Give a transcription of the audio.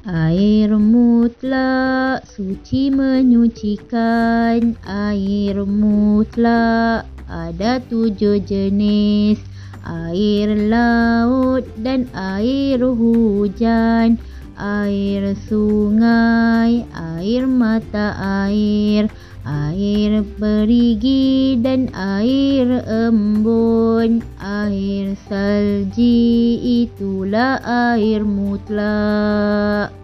Air mutlak suci menyucikan. Air mutlak ada tujuh jenis. Air laut dan air hujan. Air sungai, air mata air. Air perigi dan air embun. Air salji itulah air mutlak